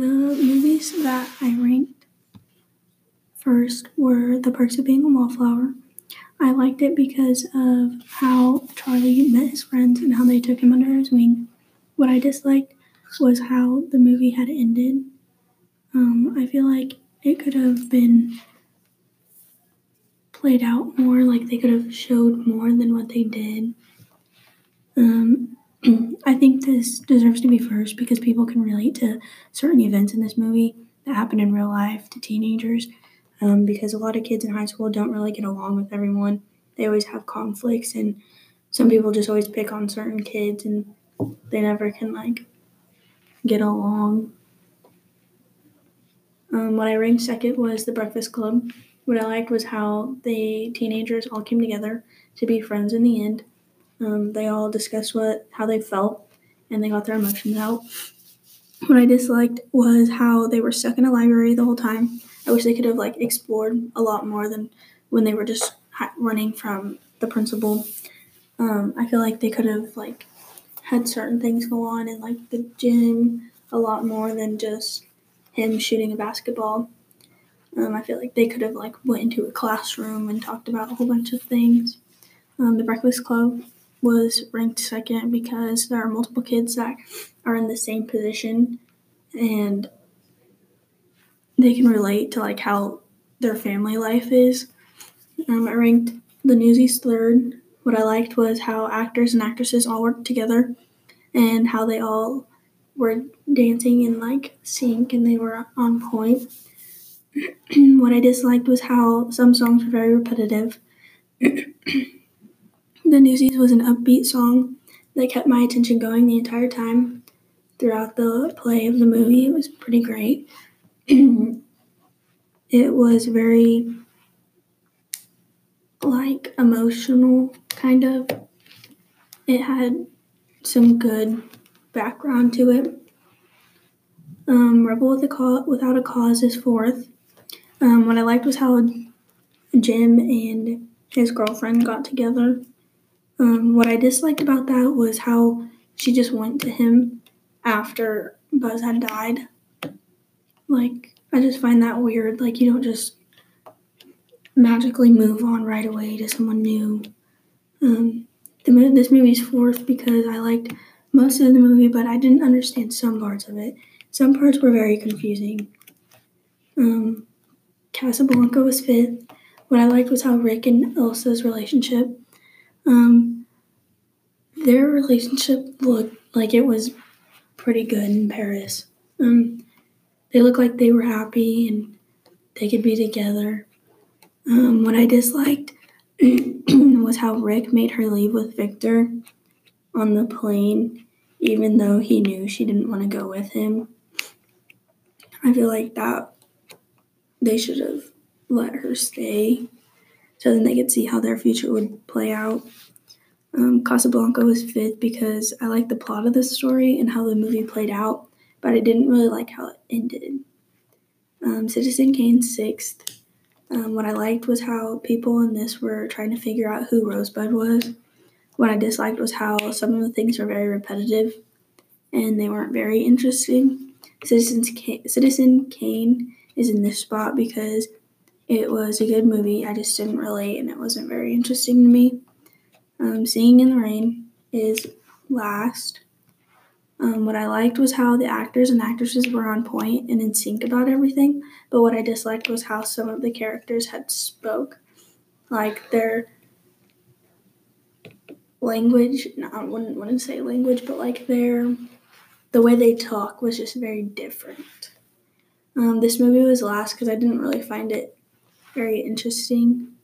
The movies that I ranked first were The Perks of Being a Wallflower. I liked it because of how Charlie met his friends and how they took him under his wing. What I disliked was how the movie had ended. Um, I feel like it could have been played out more, like they could have showed more than what they did. Um, I think this deserves to be first because people can relate to certain events in this movie that happen in real life to teenagers. Um, because a lot of kids in high school don't really get along with everyone. They always have conflicts, and some people just always pick on certain kids, and they never can like get along. Um, what I ranked second was The Breakfast Club. What I liked was how the teenagers all came together to be friends in the end. Um, they all discussed what how they felt and they got their emotions out. What I disliked was how they were stuck in a library the whole time. I wish they could have like explored a lot more than when they were just running from the principal. Um, I feel like they could have like had certain things go on in like the gym a lot more than just him shooting a basketball. Um, I feel like they could have like went into a classroom and talked about a whole bunch of things. Um, the Breakfast Club was ranked second because there are multiple kids that are in the same position and they can relate to like how their family life is. Um, I ranked the Newsies third. What I liked was how actors and actresses all worked together and how they all were dancing in like sync and they were on point. what I disliked was how some songs were very repetitive. The Newsies was an upbeat song that kept my attention going the entire time throughout the play of the movie. It was pretty great. it was very like emotional kind of. It had some good background to it. Um, Rebel with a cause, Without a Cause is fourth. Um, what I liked was how Jim and his girlfriend got together. Um, what I disliked about that was how she just went to him after Buzz had died. Like, I just find that weird. Like, you don't just magically move on right away to someone new. Um, the this movie's fourth because I liked most of the movie, but I didn't understand some parts of it. Some parts were very confusing. Um, Casablanca was fifth. What I liked was how Rick and Ilsa's relationship um, their relationship looked like it was pretty good in Paris. Um, they looked like they were happy and they could be together. Um, what I disliked was how Rick made her leave with Victor on the plane, even though he knew she didn't want to go with him. I feel like that they should have let her stay so then they could see how their future would play out. Um, Casablanca was fifth because I liked the plot of the story and how the movie played out, but I didn't really like how it ended. Um, Citizen Kane sixth. Um, what I liked was how people in this were trying to figure out who Rosebud was. What I disliked was how some of the things were very repetitive and they weren't very interesting. Citizen Kane, Citizen Kane is in this spot because it was a good movie. I just didn't relate and it wasn't very interesting to me. Um, Singing in the Rain is last. Um, what I liked was how the actors and actresses were on point and in sync about everything, but what I disliked was how some of the characters had spoke. Like their language, no, I wouldn't, wouldn't say language, but like their, the way they talk was just very different. Um, this movie was last because I didn't really find it very interesting.